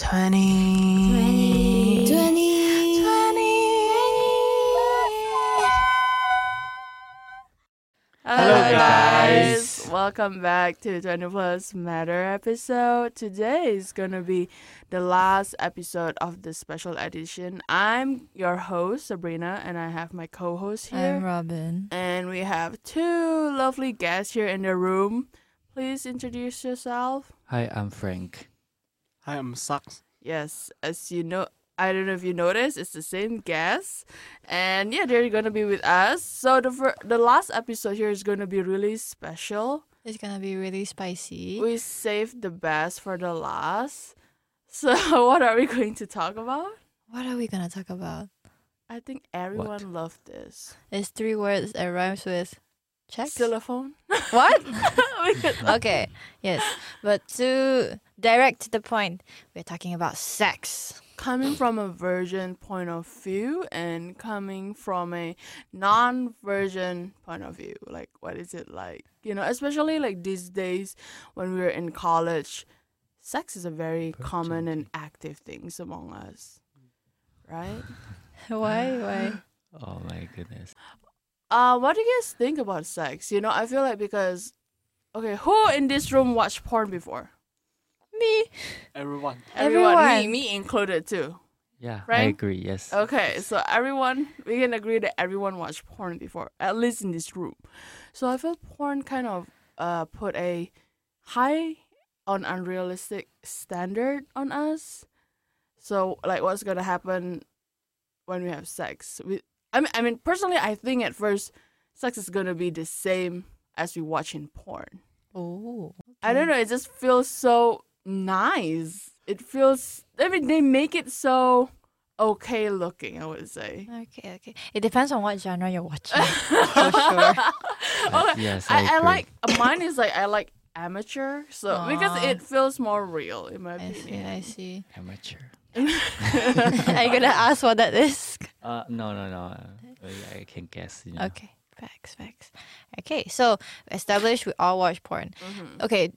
20. 20. 20. 20. Hello, guys. Welcome back to 20 Plus Matter episode. Today is gonna be the last episode of the special edition. I'm your host, Sabrina, and I have my co host here. I'm Robin. and we have two lovely guests here in the room. Please introduce yourself. Hi, I'm Frank. Hi, I'm Sucks. Yes, as you know, I don't know if you noticed, it's the same guest, and yeah, they're gonna be with us. So the fir- the last episode here is gonna be really special. It's gonna be really spicy. We saved the best for the last. So what are we going to talk about? What are we gonna talk about? I think everyone loved this. It's three words that rhymes with check. Xylophone. what? Okay, yes. But to direct to the point, we're talking about sex. coming from a virgin point of view and coming from a non-virgin point of view like what is it like you know especially like these days when we're in college sex is a very common and active thing among us right Why? Why? Oh my goodness. uh what do you guys think about sex you know i feel like because okay who in this room watched porn before Me. Everyone. everyone, me, Everyone. me included too Yeah, right? I agree. Yes. Okay, so everyone, we can agree that everyone watched porn before, at least in this room. So I feel porn kind of uh put a high on unrealistic standard on us. So like, what's gonna happen when we have sex? We, I mean, I mean, personally, I think at first, sex is gonna be the same as we watch in porn. Oh. I don't know. It just feels so nice. It feels. I mean, they make it so okay looking. I would say. Okay, okay. It depends on what genre you're watching. for sure. Okay, Yes, I, I, I like mine is like I like amateur, so because it feels more real in my I see, opinion. I see. amateur. Are you gonna ask what that is? Uh, no, no, no. Uh, I can guess. You know. Okay, facts, facts. Okay, so established we all watch porn. Mhm. Okay,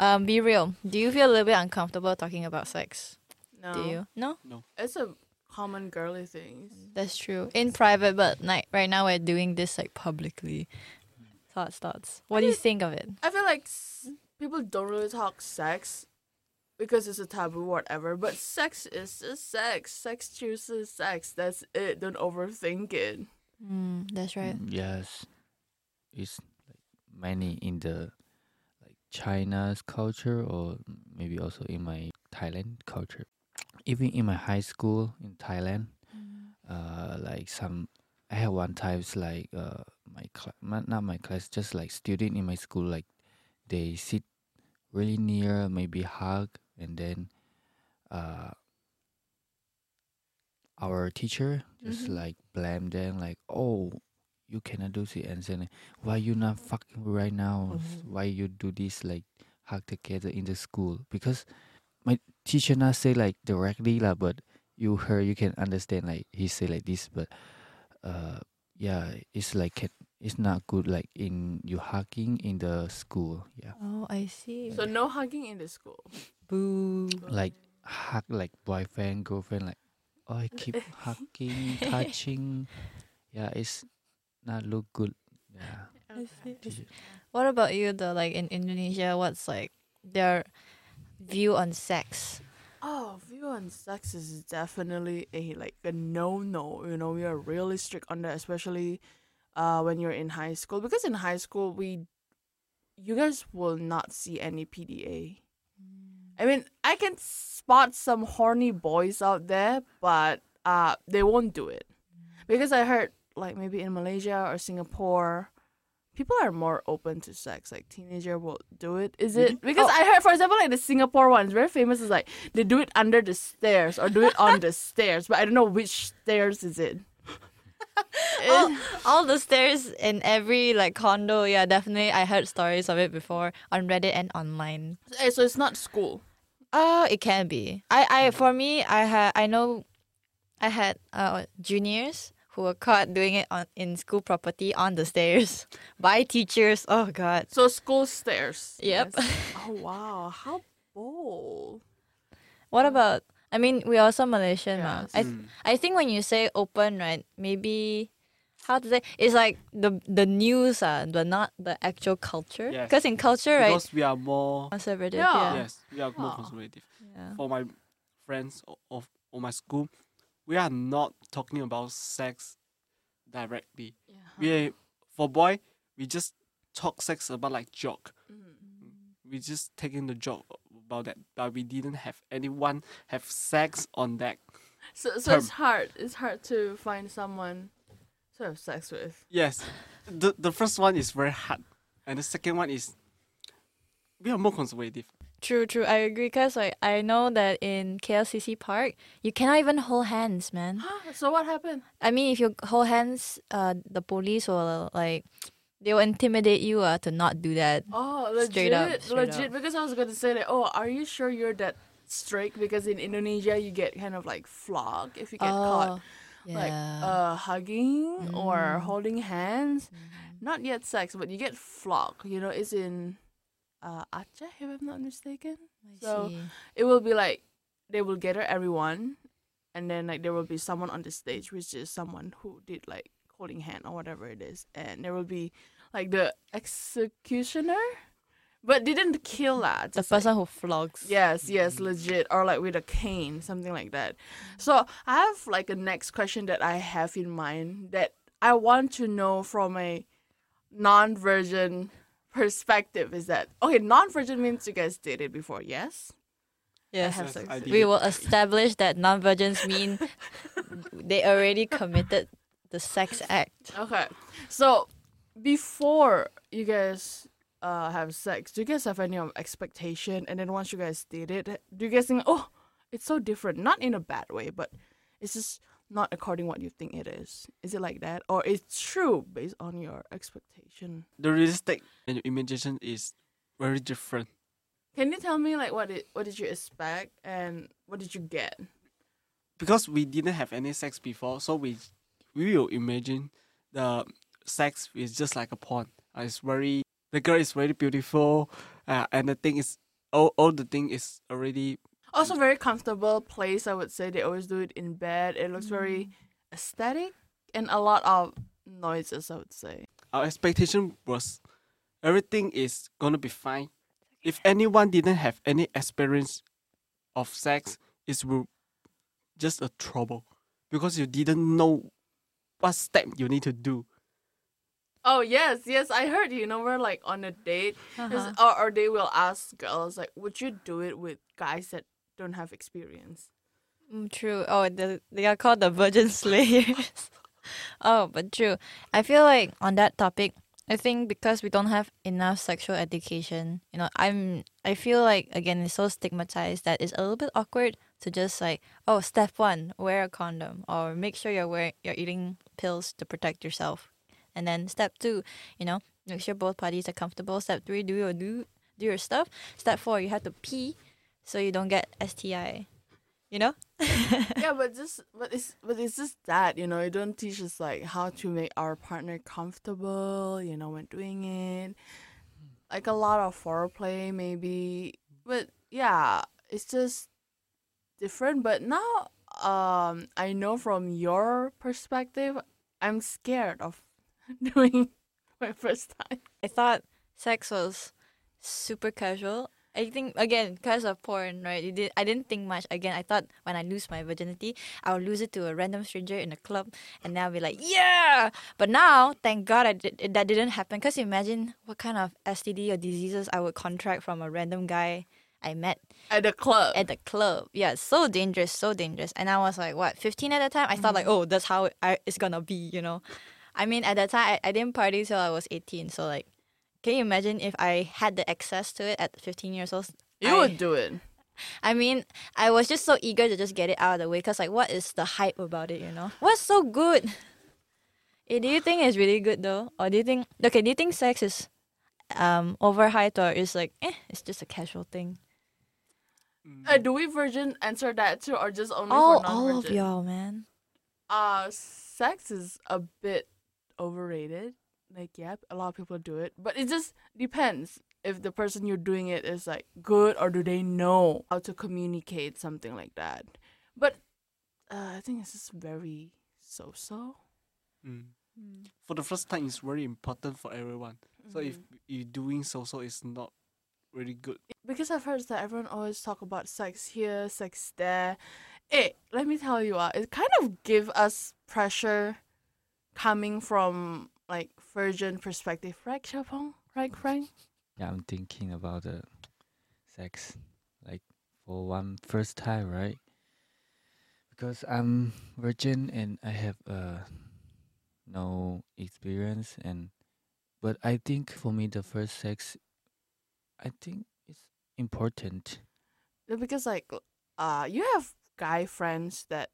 um, be real. Do you feel a little bit uncomfortable talking about sex? No, Do you? No, No. it's a common girly thing. that's true. In private, but like right now we're doing this like publicly. Thoughts, thoughts. What do you think of it? I feel like s- people don't really talk sex because it's a taboo, whatever. But sex is just sex. Sex chooses sex. That's it. Don't overthink it. Mm, that's right. Mm, Yes, it's like many in the like China's culture or maybe also in my Thailand culture. Even in my high school in Thailand, uh, like some I had one times like uh my class, not my class, just like student in my school, like they sit really near, maybe hug, and then uh our teacher just Mhm. like blame them like oh you cannot do this and then why you not fucking right now S- why you do this like hug together in the school because my teacher not say like directly lah, but you heard you can understand like he say like this but uh yeah it's like can, it's not good like in you hugging in the school yeah Oh, I see. So no hugging in the school. Boo. like hug like boyfriend girlfriend like oh I keep hugging touching yeah it's not look good yeah I see. Teacher- What about you though? Like in Indonesia, what's like their view on sex? Oh, view on sex is definitely a like a no no. You know, we are really strict on that, especially uh when you're in high school. Because in high school we you guys will not see any PDA. I mean, I can spot some horny boys out there, but uh they won't do it. Because I heard like maybe in Malaysia or Singapore people are more open to sex. Like teenager will do it. Is it because I heard, for example, like the Singapore one is very famous. Is like they do it under the stairs or do it on the stairs, but I don't know which stairs is it. all, all the stairs in every like condo. Yeah, definitely. I heard stories of it before on Reddit and online. Eh, so it's not school. Uh, it can be. I, I for me, I had I know, I had uh juniors who were caught doing it on in school property on the stairs by teachers. Oh God. So school stairs. Yep. Yes. oh wow, how bold. What about? I mean, we are also Malaysian, ma. Yes. I Mm. I think when you say open, right? Maybe how to say it's like the the news, uh, but not the actual culture. Yes. Because in culture, right? Because we are more Conservative. Yeah. Yeah. yes, we are more Huh. conservative. yeah. For my friends o- of of my school, we are not talking about sex directly. Yeah. We for boy, we just talk sex about like joke. Mhm. We just taking the joke about that, but we didn't have anyone have sex on that. So so it's hard. It's hard to find someone to have sex with. Yes, the the first one is very hard, and the second one is we are more conservative. True, true. I agree. Cause like I know that in KLCC Park, you cannot even hold hands, man. so what happened? I mean, if you hold hands, uh, the police will like, they will intimidate you uh, to not do that. Oh, legit, Straight up, straight legit. up. Because I was gonna say that. Oh, are you sure you're that strict? Because in Indonesia, you get kind of like flogged if you get caught like uh hugging or Mm. holding hands. Not yet sex, but you get flogged. You know, it's in uh Aceh, if I'm not mistaken. I so- see. It will be like they will gather everyone, and then like there will be someone on the stage, which is someone who did like holding hand or whatever it is, and there will be like the executioner, but didn't kill that. the just, like, person who flogs. Yes, yes, legit, or like with a cane, something like that. So I have like a next question that I have in mind that I want to know from a non-virgin perspective. Is that okay? Non-virgin means you guys did it before, yes? Yes. have sex I. We will establish that non-virgins mean they already committed the sex act. Okay, so before you guys uh have sex, do you guys have any um, expectation? And then once you guys did it, do you guys think, oh, it's so different? Not in a bad way, but it's just not according what you think it is. Is it like that, or it's true based on your expectation? The realistic and your imagination is very different. Can you tell me like what it what did you expect and what did you get? because we didn't have any sex before, so we we will imagine the sex is just like a porn. Uh, it's very the girl is very beautiful, uh, and the thing is all all the thing is already Also, very comfortable place. I would say they always do it in bed. It looks very aesthetic and a lot of noises. I would say. our expectation was everything is gonna be fine. If anyone didn't have any experience of sex, it will just a trouble because you didn't know what step you need to do. Oh yes, yes, I heard. You know, we're like on a date, Uh-huh. or, or they will ask girls like, "Would you do it with guys that don't have experience?" Mm, true. Oh, the, they are called the virgin slayers. oh, but true. I feel like on that topic, I think because we don't have enough sexual education, you know, I'm. I feel like again it's so stigmatized that it's a little bit awkward to just like, oh, step one, wear a condom, or make sure you're wearing you're eating pills to protect yourself, and then step two, you know, make sure both parties are comfortable. Step three, do your do do your stuff. Step four, you have to pee, so you don't get STI. You know. yeah, but just but it's but it's just that you know you don't teach us like how to make our partner comfortable. You know when doing it, like a lot of foreplay maybe. But yeah, it's just different. But now, um, I know from your perspective, I'm scared of doing my first time. I thought sex was super casual. I think again because of porn, right? You did. I didn't think much. Again, I thought when I lose my virginity, I will lose it to a random stranger in a club, and then I'll be like, yeah. But now, thank God, I did, that didn't happen. Cause imagine what kind of STD or diseases I would contract from a random guy I met At the club. at the club. Yeah, so dangerous, so dangerous. And I was like, what, 15 at the time? I thought like, mm-hmm. oh, that's how I, it's gonna be, you know. I mean, at that time, I, I didn't party till I was 18. So like, can you imagine if I had the access to it at 15 years old? you I, would do it. I mean, I was just so eager to just get it out of the way because like, what is the hype about it? You know, what's so good? Eh, do you think it's really good though, or do you think okay? Do you think sex is um overhyped or is like eh, it's just a casual thing? Uh, do we virgin answer that too, or just only all for all non-virgin? of y'all, man. Uh, sex is a bit overrated. Like, yeah, a lot of people do it, but it just depends. if the person you're doing it is like good or do they know how to communicate something like that. But uh, I think it's just very so so. Mm. For the first time, it's very important for everyone. So if you're doing so so, it's not really good. because I've heard that everyone always talk about sex here, sex there. Hey, let me tell you, uh, it kind of give us pressure coming from like virgin perspective, right, Chapong? Right, Frank? Yeah, I'm thinking about the sex, like for one first time, right? Because I'm virgin and I have uh no experience and but I think for me the first sex I think it's important. Because like, uh, you have guy friends that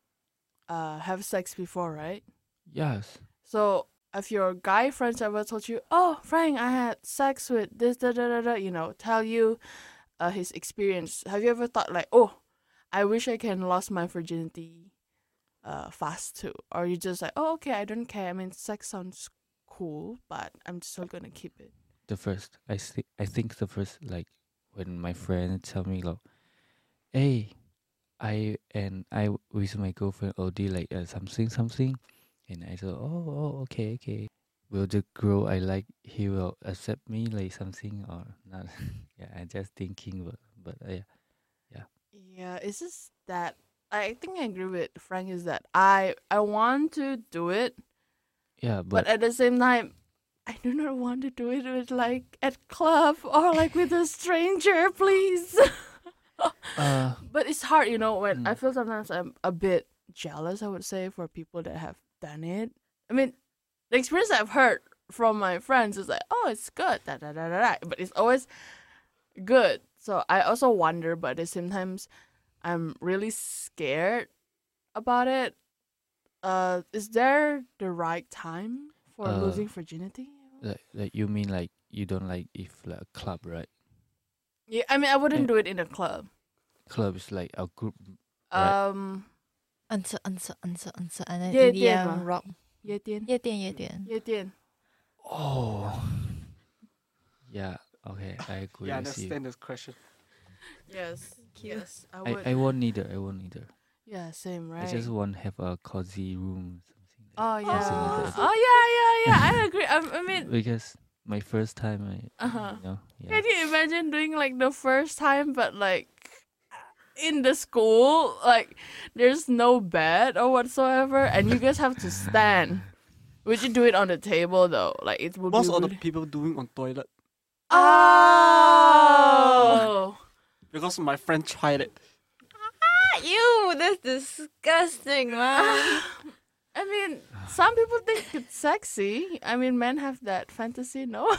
uh have sex before, right? Yes. So if your guy friends ever told you, "Oh, Frank, I had sex with this, da da da da," you know, tell you, uh, his experience. Have you ever thought like, "Oh, I wish I can lost my virginity, uh, fast too," or you just like, "Oh, okay, I don't care. I mean, sex sounds cool, but I'm still gonna keep it." The first I thi- I think the first like when my friend tell me like hey I and I with my girlfriend OD like uh, something something and I said oh oh okay okay will the girl I like he will accept me like something or not yeah I just thinking but but uh, yeah Yeah, it's just that I think I agree with Frank. Is that I I want to do it, yeah but, but at the same time i do not want to do it with like at club or like with a stranger please uh but it's hard you know when i Mm. feel sometimes i'm a bit jealous i would say for people that have done it i mean the experience i've heard from my friends is like oh it's good da, da, da, da, da. but it's always good so i also wonder but at the same times i'm really scared about it uh is there the right time for Uh, losing virginity like, like you mean like you don't like if like a club right Yeah, I mean, I wouldn't Yeah. do it in a club. club is like a group Right. Um, Answer, answer, answer, answer, and then Yeah, EDM yeah, ma. rock. 夜店，夜店，夜店。夜店。 oh yeah okay I agree yeah, with you understand this question. Yes, yes, I I, would. I won't either I won't either yeah, same, right? I just want have a cozy room, something like oh yeah, something like that. oh yeah, yeah, yeah. I agree. I, I mean, because my first time, I, Uh-huh. you know, yeah, can you imagine doing like the first time, but like in the school, like there's no bed or whatsoever, and you guys have to stand. Would you do it on the table though? Like it would Most be of the people doing on toilet Oh. because my friend tried it. Ah, you, that's disgusting, man. I mean, some people think it's sexy. I mean, men have that fantasy, no?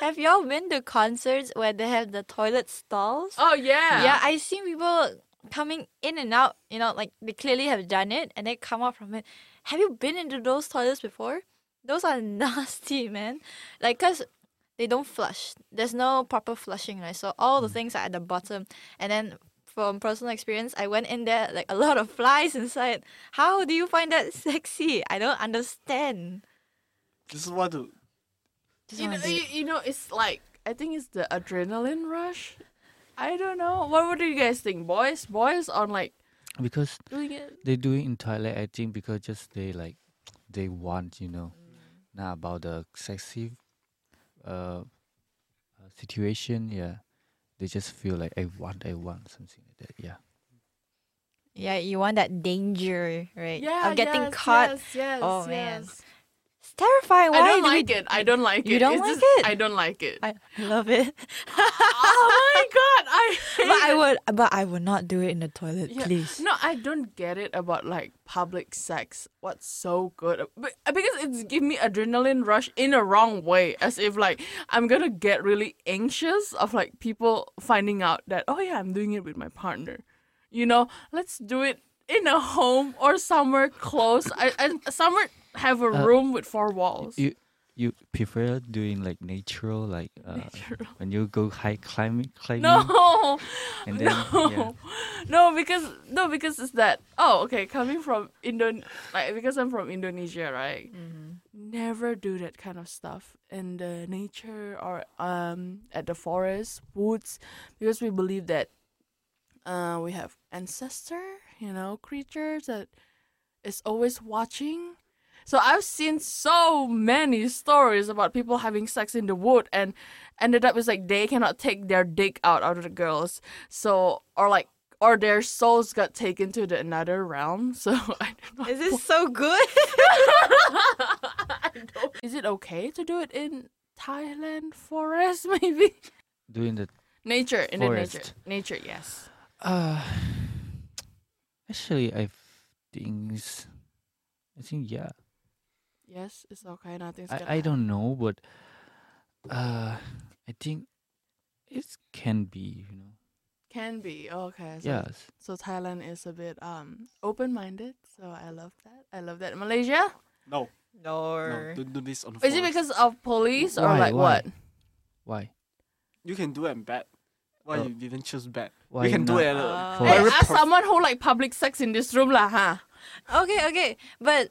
have y'all been to concerts where they have the toilet stalls? oh yeah. Yeah, I seen people coming in and out. You know, like they clearly have done it, and they come out from it. Have you been into those toilets before? Those are nasty, man. Like, cause they don't flush. There's no proper flushing, right? So all the hmm. things are at the bottom, and then. From personal experience, I went in there like a lot of flies inside. How do you find that sexy? I don't understand. This is what to Just You know, you, you know, it's like I think it's the adrenaline rush. I don't know. What what do you guys think, boys? Boys on like because doing it. they do it in Thailand. I think because just they like they want, you know, not about the sexy uh, uh situation. Yeah, they just feel like I want, I want something like that. Yeah, Yeah, you want that danger, right? Yeah, of getting yes, caught. Yes, yes, Oh, man. yes. It's terrifying. Why I don't do we- like it. I don't like You it. don't It's like just- it? I don't like it. I love it. oh my god, I but I it. would, but I would not do it in the toilet, Yeah. please. No, I don't get it about like public sex. What's so good? Because it's give me adrenaline rush in a wrong way, as if like I'm gonna get really anxious of like people finding out that oh yeah I'm doing it with my partner. You know, let's do it in a home or somewhere close. I, I somewhere have a Uh, room with four walls. you you prefer doing like natural, like uh, Natural. when you go high climbing, climbing, No, and then no, yeah, no, because no, because it's that. Oh, okay, coming from Indon, like because I'm from Indonesia, right? never do that kind of stuff in the nature or um at the forest woods because we believe that uh we have ancestor you know creatures that is always watching so i've seen so many stories about people having sex in the wood and ended up it's like they cannot take their dick out out of the girls so or like or their souls got taken to the another realm so i don't know Is this so good? I don't- Is it okay to do it in Thailand forest? Maybe Doing the nature in the nature. Nature, yes. uh, actually, I think s- I think yeah. Yes, it's okay. Nothing's gonna I, I don't know, but uh, I think it can be. You know. Can be okay. So, Yes. So Thailand is a bit um open-minded. So I love that. I love that. Malaysia. No, no. no, don't do this on the Is it because of police or Why? like Why? what? Why? you can do it in bed? Why Oh. you didn't choose bed? Why you can do it. Uh, Uh, Hey, very as someone who like public sex in this room lah, huh? Okay, okay, but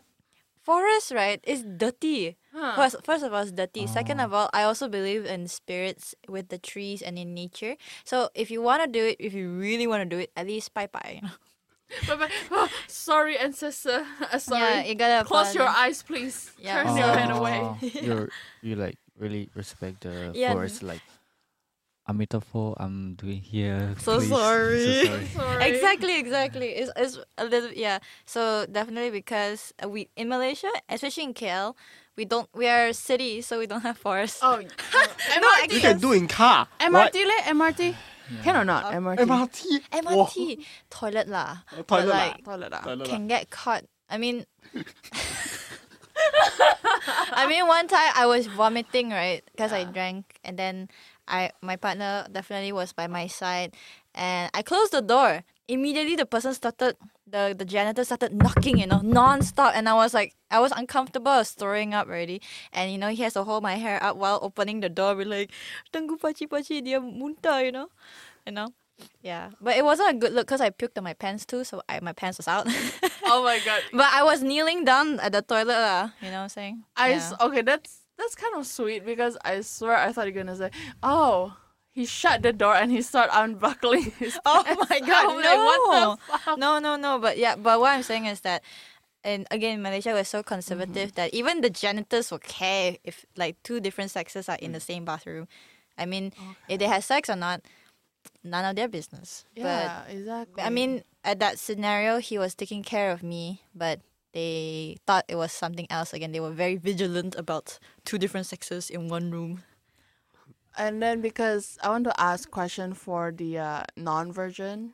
forest right is dirty. Huh. First, first of all, it's dirty. Second Oh. of all, I also believe in spirits with the trees and in nature. So if you want to do it, if you really want to do it, at least bye bye. Bye bye. Oh, sorry, ancestor. Uh, sorry. Yeah, you gotta Close your eyes, please. Yeah. Turn your head away. Oh, You're you like really respect the Yeah. forest like a metaphor I'm doing here. So please. sorry. So sorry. Sorry. Exactly, exactly. It's, it's a little yeah. So definitely because uh, we in Malaysia, especially in KL, we don't we are a city, so we don't have forests. Oh, MRT. you can do in car. What? MRT le MRT. Can or not MRT? MRT. MRT toilet lah. Wow. Toilet lah. like, Toilet ah. Toilet lah. can get caught. I mean, I mean, one time I was vomiting right because I drank, and then I my partner definitely was by my side, and I closed the door. Immediately, the person started the the janitor started knocking, you know, non-stop, and I was like, I was uncomfortable, I was throwing up already, and you know, he has to hold my hair up while opening the door, be like, tunggu paci paci dia muntah, you know, you know. Yeah, but it wasn't a good look because I puked on my pants too, so I, my pants was out. Oh my god. But I was kneeling down at the toilet, lah. You know what I'm saying? I Yeah. s- okay. That's that's kind of sweet because I swear I thought you're gonna say, oh. He shut the door and he started unbuckling his. Oh my God, I'm like, what the no. no, no, no. But yeah, but what I'm saying is that, and again, Malaysia was so conservative mm-hmm. that even the janitors will care if like two different sexes are in the mm. same bathroom. I mean, if they have sex or not, none of their business. Yeah, exactly. I mean, at that scenario, he was taking care of me, but. They thought it was something else. Again, they were very vigilant about two different sexes in one room. and then because I want to ask question for the uh, non-virgin,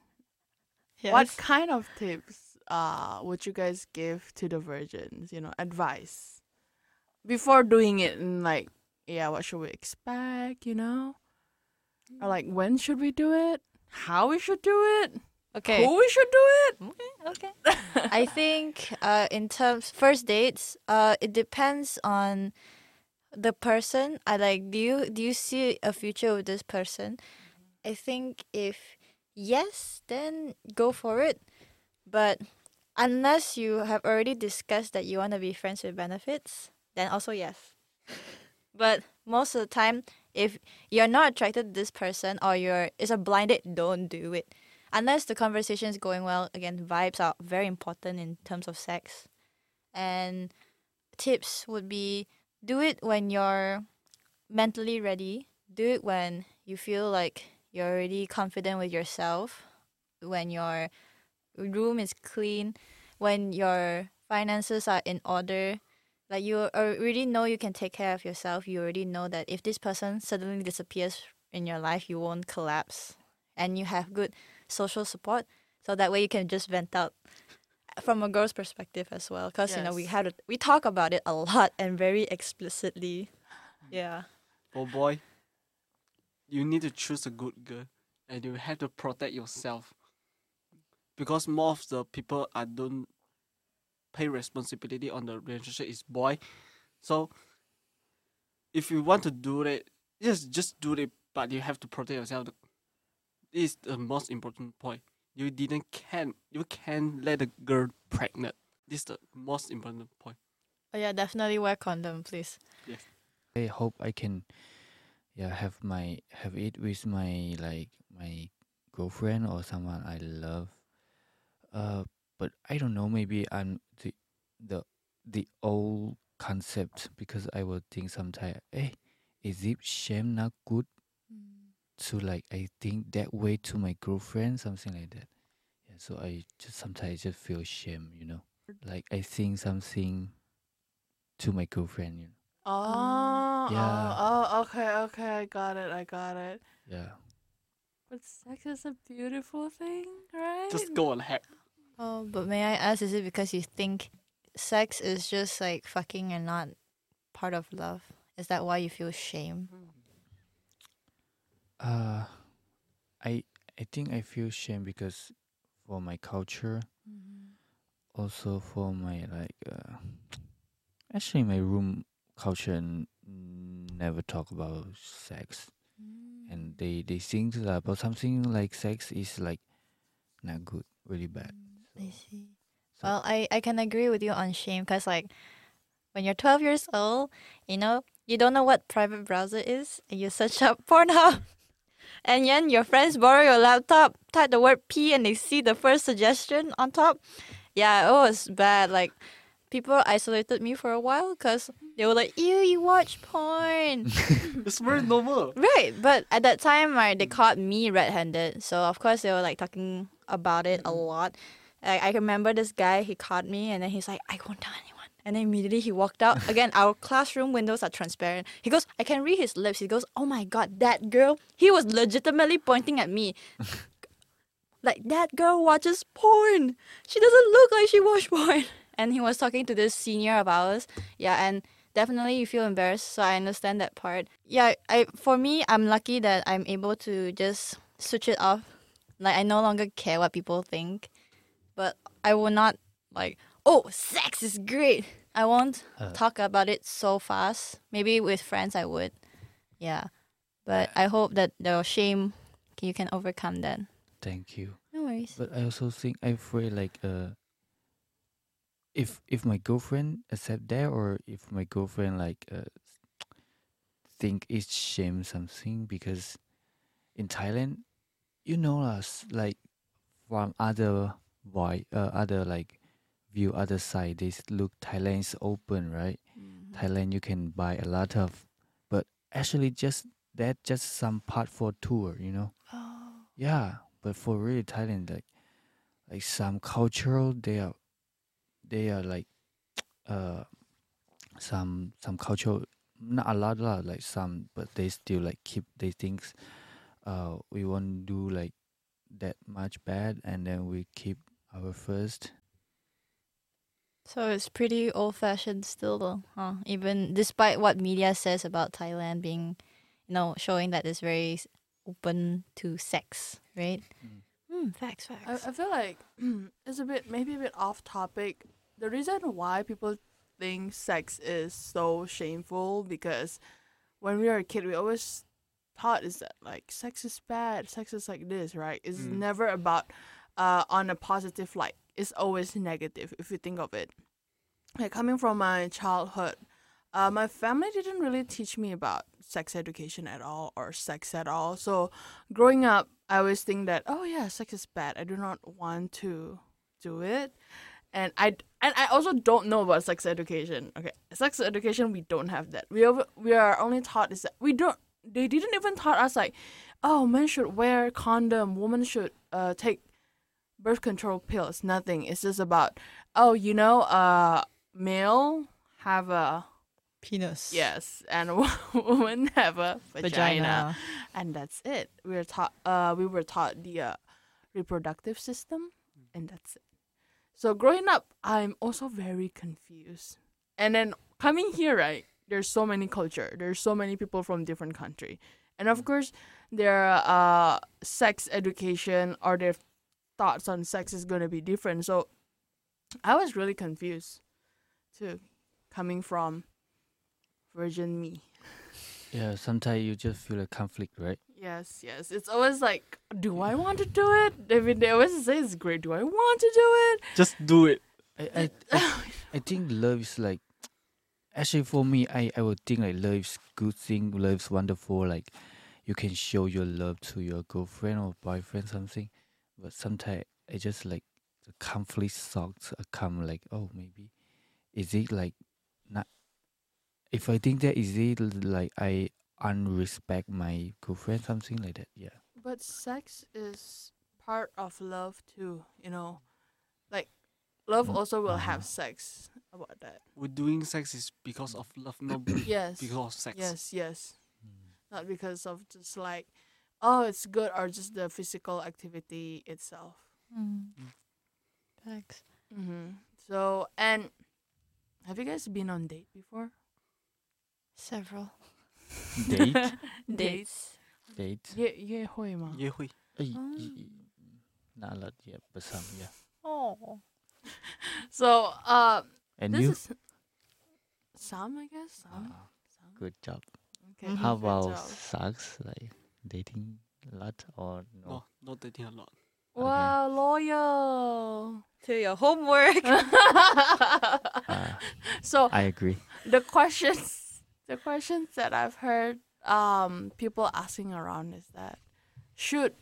what kind of tips uh would you guys give to the virgins? You know, advice before doing it, and like, yeah, what should we expect? You know, or like when should we do it? How we should do it? Okay. Who we should do it? Okay, okay. I think uh, in terms first dates, uh, it depends on the person. I like. Do you do you see a future with this person? I think if yes, then go for it. But unless you have already discussed that you want to be friends with benefits, then also yes. but most of the time, if you're not attracted to this person or you're it's a blind date, don't do it unless the conversation is going well, again, vibes are very important in terms of sex. And tips would be do it when you're mentally ready. Do it when you feel like you're already confident with yourself, when your room is clean, when your finances are in order. Like you already know you can take care of yourself. You already know that if this person suddenly disappears in your life, you won't collapse. And you have good social support so that way you can just vent out from a girl's perspective as well because you know we Yes. had to, we talk about it a lot and very explicitly yeah Oh boy, you need to choose a good girl, and you have to protect yourself. Because more of the people I don't pay responsibility on the relationship is boy, so if you want to do it, yes, just do it. But you have to protect yourself. This is the most important point. You didn't can you can let a girl pregnant. This is the most important point. Oh yeah, definitely wear condom, please. Yes. I hope I can, yeah, have my have it with my like my girlfriend or someone I love. Uh, but I don't know. Maybe I'm the the the old concept because I will think sometimes, hey, is it shame not good to like I think that way to my girlfriend, something like that. Yeah, so I just sometimes just feel shame, you know, like I think something to my girlfriend, you know. Oh, oh Yeah. oh, oh, okay, okay, I got it, I got it. Yeah. But sex is a beautiful thing, right? Just go on ahead. Oh, but may I ask, is it because you think sex is just like fucking and not part of love? Is that why you feel shame? Hmm. Uh, I I think I feel shame because for my culture, also for my like uh, actually my room culture n- never talk about sex, and they they think that about something like sex is like not good, really bad. I see. So- Well, I, I can agree with you on shame because, like, when you're 12 years old, you know, you don't know what private browser is, and you search up Pornhub. And then your friends borrow your laptop, type the word P, and they see the first suggestion on top. Yeah, it was bad. Like, people isolated me for a while because they were like, ew, you watch porn. It's very normal. Right, but at that time, right, they caught me red-handed, so of course they were like talking about it a lot. Like, I remember this guy, he caught me, and then he's like, "I won't tell anyone." And then immediately he walked out. Again, our classroom windows are transparent. He goes, "I can read his lips." He goes, "Oh my god, that girl!" He was legitimately pointing at me. like that girl watches porn. She doesn't look like she watch porn. And he was talking to this senior of ours. Yeah, and definitely you feel embarrassed so i understand that part yeah i for me i'm lucky that i'm able to just switch it off like i no longer care what people think but i will not like oh sex is great. I won't Uh. talk about it so fast. Maybe with friends i would. Yeah. But i hope that the shame you can overcome that. Thank you. no worries. But I also think I feel like uh, if if my girlfriend accept that, or if my girlfriend like uh, think it's shame something because in Thailand, you know us like from other boy uh, other like view other side. They look Thailand is open right? Thailand you can buy a lot of but actually just that just some part for tour you know? Oh. Yeah, but for really Thailand, like like some cultural, they are they are like uh some some cultural not a lot lah, like some, but they still like keep they think uh we won't do like that much bad, and then we keep our first. So it's pretty old fashioned still though, huh? Even despite what media says about Thailand being, you know, showing that it's very open to sex, right? Mm. Hmm, facts, I, facts. I feel like it's a bit maybe a bit off topic. The reason why people think sex is so shameful because when we were a kid we always thought is that like sex is bad, sex is like this, right? It's Mm. never about uh on a positive light. It's always negative if you think of it. Like coming from my childhood, uh, my family didn't really teach me about sex education at all or sex at all. So growing up, I always think that oh yeah, sex is bad. I do not want to do it, and I and I also don't know about sex education. Okay, sex education we don't have that. We over, we are only taught is that we don't. They didn't even taught us like, oh, men should wear condom, women should uh take birth control pills. Nothing. It's just about oh, you know, uh, male have a Penis. yes, and women have a vagina and that's it. We were taught uh we were taught the uh, reproductive system and that's it. So growing up, I'm also very confused. And then coming here, right? There's so many culture. There's so many people from different country. And of course, their uh sex education or their thoughts on sex is going to be different. So I was really confused too coming from virgin me. Yeah, sometimes you just feel a conflict, right? Yes, yes. It's always like, do I want to do it? I mean, they always say it's great. Do I want to do it? Just do it. I I, I, I think love is like actually for me, I I would think like love's good thing, love's wonderful. Like you can show your love to your girlfriend or boyfriend something, but sometimes I just like the conflict thoughts uh, come like oh maybe is it like not if I think that is it like I unrespect my girlfriend something like that yeah But sex is part of love too, you know. Like love Mm, also will uh-huh. have sex about that. We're doing sex is because of love, not Yes. because of sex. Yes, yes. Not because of just like oh it's good or just the physical activity itself. Mm. mm. thanks mm-hmm. so and have you guys been on date before? Several. Date? Dates. Date Ye- yehui ma. Yehui. Ah. Not Na lot yet pasam some yeah. Oh. So uh and this you? is some i guess? Some, uh, ah, some. good job. Okay mm-hmm. how about socks like? Dating a lot or no no, not dating a lot. Wow, loyal. To your homework. uh, so I agree the questions, the questions that I've heard, um, people asking around is that should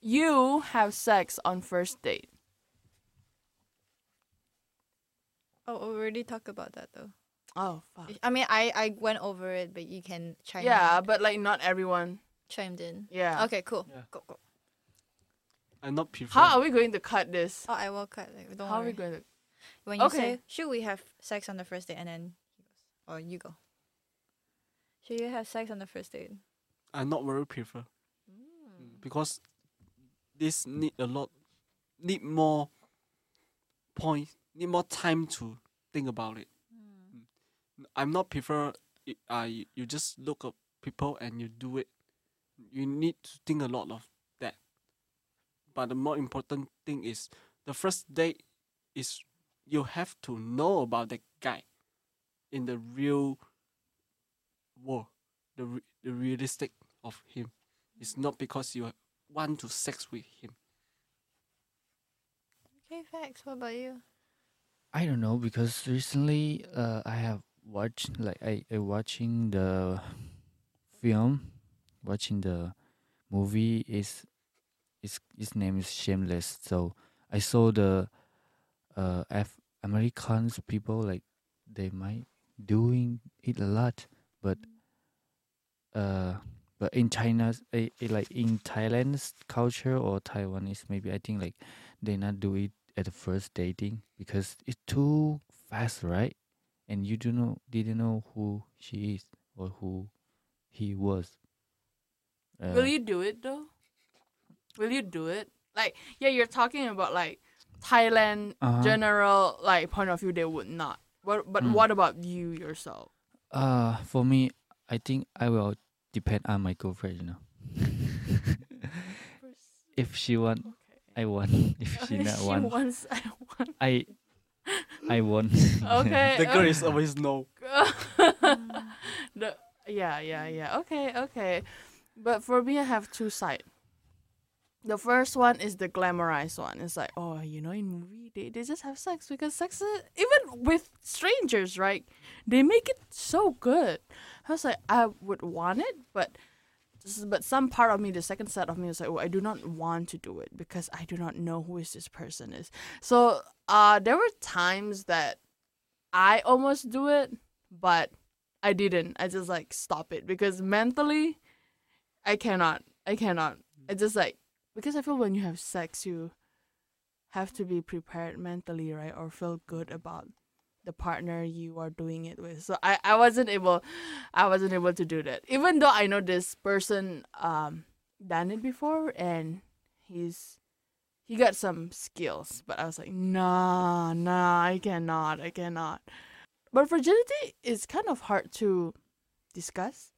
you have sex on first date? oh, we already talked about that though. Oh fuck. I mean, I I went over it, but you can chime Yeah, in. but like not everyone. Chimed in. Yeah. Okay, cool. Yeah. Go go. I'm not prefer. How are we going to cut this? Oh, I will cut. Like, don't How are we going to? When you Okay. say, should we have sex on the first date, and then he goes, or you go. Should you have sex on the first date? I'm not very prefer Mm. because this need a lot, need more point, need more time to think about it. I'm not prefer. it- Uh, you, you just look up people and you do it. You need to think a lot of that. But the more important thing is the first date is you have to know about the guy in the real world, the re- the realistic of him. It's not because you want to sex with him. Okay, facts. What about you? I don't know because recently uh, I have watched like I, I watching the film, watching the movie is its its name is Shameless. So I saw the uh Americans people like they might doing it a lot, but uh but in China's uh, like in Thailand's culture or Taiwanese maybe I think like they not do it at the first dating because it's too fast, right? And you do not didn't know who she is or who he was. Uh, Will you do it though? Will you do it? Like, yeah, you're talking about like Thailand Uh-huh. general like point of view. They would not. What? But Mm. what about you yourself? Uh, for me, I think I will depend on my girlfriend. You know, if she want, Okay. I want. If she Okay, not she want, wants. I want. I, I want. Okay. The girl okay. is always no. the, yeah, yeah, yeah. Okay, okay. But for me, I have two sides. The first one is the glamorized one. It's like, oh, you know, in movie they, they just have sex because sex is even with strangers, right? They make it so good. I was like, I would want it, but but some part of me, the second side of me, was like, oh, I do not want to do it because I do not know who is this person is. So uh, there were times that I almost do it, but I didn't. I just like stop it because mentally, I cannot. I cannot. I just like because I feel when you have sex, you have to be prepared mentally, right, or feel good about the partner you are doing it with. So I, I wasn't able, I wasn't able to do that. Even though I know this person um done it before and he's he got some skills, but I was like, nah, nah, I cannot, I cannot. But virginity is kind of hard to discuss.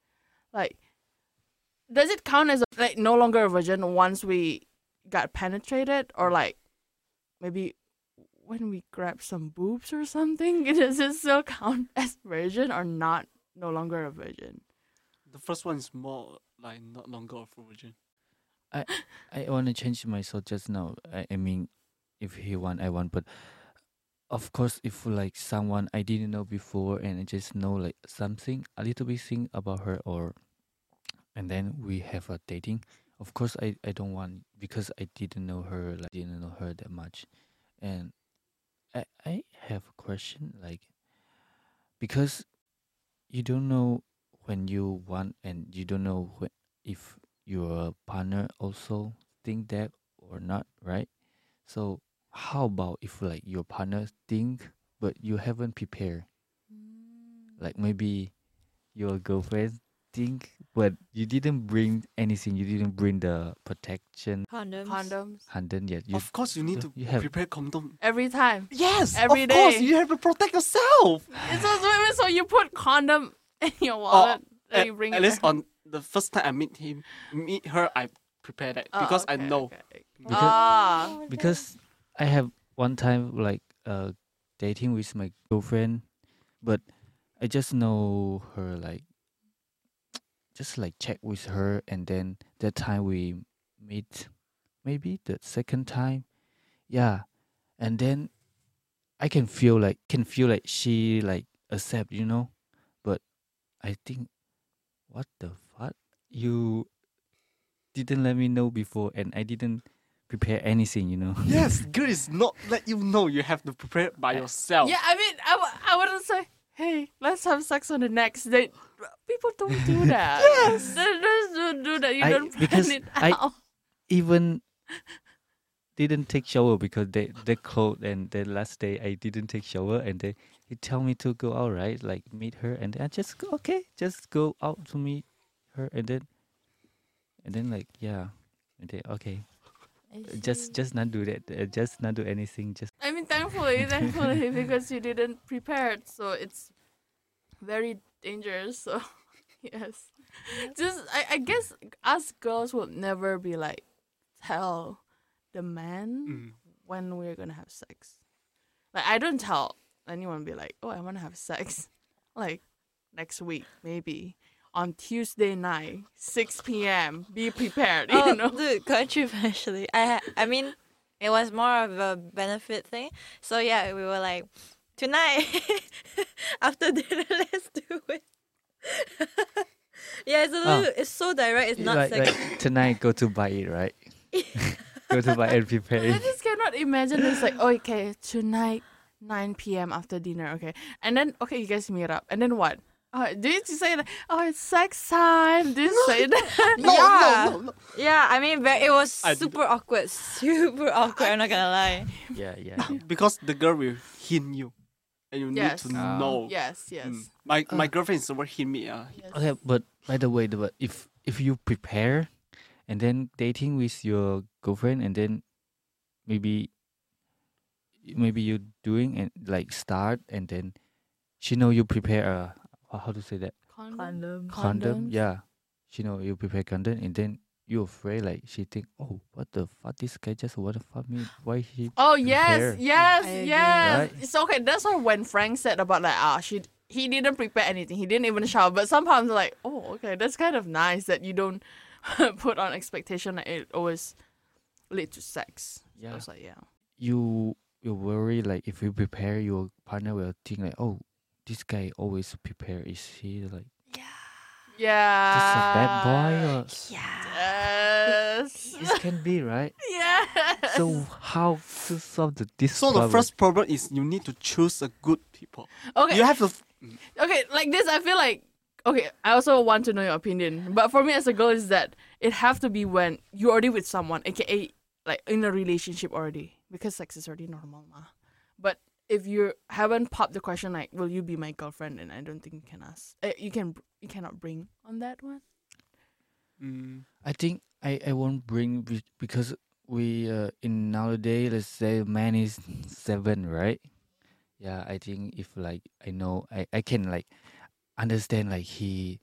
Like, does it count as like no longer a virgin once we got penetrated, or like maybe when we grab some boobs or something? Does it still count as virgin or not? No longer a virgin. The first one is more like not longer a virgin. I I want to change myself just now. I, I mean, if he want, I want. But of course, if like someone I didn't know before and I just know like something a little bit thing about her, or and then we have a dating. Of course, I I don't want because I didn't know her like didn't know her that much, and I I have a question like because you don't know when you want and you don't know when, if your partner also think that or not, right? So how about if like your partner think but you haven't prepared? Mm. Like maybe your girlfriend think but you didn't bring anything, you didn't bring the protection Condoms. Condoms handle yet. You of course, you need to you have- prepare condom. every time. Yes, Every of course, you have to protect yourself. So, wait, wait, so you put condom in your wallet and at, you bring at it least back? on the first time I meet him, meet her, I prepare that Oh, because I know. okay. Because- ah, because I have one time like uh dating with my girlfriend, but I just know her like just like check with her and then that time we meet maybe the second time yeah and then I can feel like can feel like she like accept you know but I think what the fuck you didn't let me know before and I didn't prepare anything you know Yes, girl is not let you know. You have to prepare by yourself. yeah. I mean, I, w- I wouldn't say, hey, let's have sex on the next date. People don't do that. yes, they just don't do that. You I- don't plan it I- out. even didn't take shower because they they cold and the last day I didn't take shower and they he tell me to go out right like meet her and then I just go okay just go out to meet her and then and then like yeah and then okay just just not do that uh, just not do anything just I mean, thankfully, thankfully, because you didn't prepare it, so it's very dangerous. So, yes, just I, I guess us girls will never be like tell the man Mm. when we're gonna have sex. Like I don't tell anyone. Be like, oh, I want to have sex, like next week maybe on Tuesday night, six p.m. Be prepared. Oh, You know. dude, controversially, I I mean, it was more of a benefit thing. So yeah, we were like, tonight after dinner, let's do it. yeah, it's a Oh. little, it's so direct. It's not like, sexy. like tonight go to buy it right go to buy and prepare I just cannot imagine it's like, okay, tonight, 9 p.m. after dinner, okay. And then, okay, you guys meet up. And then what? Oh, did you say that? Oh, it's sex time. Did you say that? No, Yeah. no, no, no. yeah, I mean, ve- it was I did- super awkward, super awkward. I'm not gonna lie. yeah yeah, yeah. Because the girl will hint you, and you Yes. need to Ah. know. yes, yes. Mm. My my Uh. girlfriend is over hint me. Uh, yes. Okay, but by the way, but if if you prepare, and then dating with your girlfriend, and then maybe maybe you doing and like start, and then she know you prepare a how how to say that Condom. Condom. condom, yeah, she know you prepare condom, and then you afraid like she think, oh, what the fuck, this guy just wanna fuck me, why he Oh yes, Prepare. yes, I yes. Right? It's okay. That's why when Frank said about like ah she he didn't prepare anything. He didn't even shower. But sometimes like oh okay, that's kind of nice that you don't put on expectation that it always lead to sex. yeah I yeah was like yeah. you you worry like if you prepare your partner will think like oh this guy always prepare is he like Yeah. just a bad boy or Yes. it can be right yes. so how to solve the this so the problem? first problem is you need to choose a good people. okay. You have to. f- okay, like this, I feel like okay. I also want to know your opinion, but for me as a girl, is that it have to be when you're already with someone, aka like in a relationship already, because sex is already normal, ma. But if you haven't popped the question like, "Will you be my girlfriend?" and I don't think you can ask, uh, you can, you cannot bring on that one. Mm, I think I I won't bring because we uh in nowadays let's say man is seven right? Yeah I think if like I know I I can like understand like he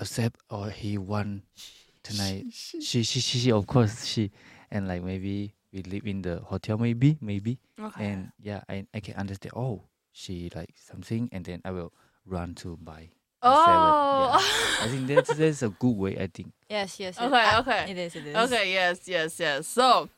accept or he want tonight. She she she, she of course she. And like maybe we live in the hotel maybe maybe Okay. and yeah I I can understand oh she like something and then I will run to buy oh. I think that's that's a good way I think Yes, yes. yes. Okay, I- okay. It is. It is. Okay, yes, yes, yes. So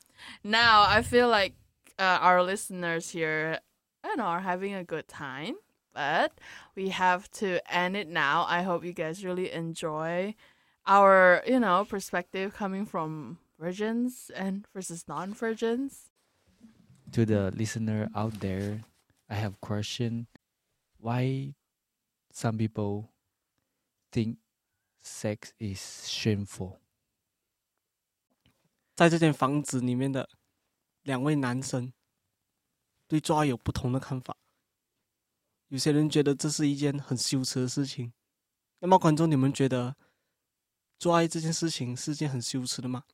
now I feel like uh, our listeners here I don't know, are having a good time. But we have to end it now. I hope you guys really enjoy our, you know, perspective coming from virgins and versus non-virgins. To the listener out there, I have question. Why some people think sex is shameful? 在这间房子里面的两位男生对做爱有不同的看法。有些人觉得这是一件很羞耻的事情。那么，观众，你们觉得做爱这件事情是件很羞耻的吗？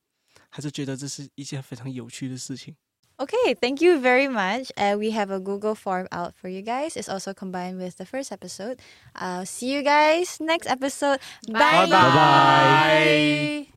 还是觉得这是一件非常有趣的事情？ Okay, thank you very much. Uh, we have a Google form out for you guys. It's also combined with the first episode. I'll see you guys next episode. Bye. Bye. Bye-bye.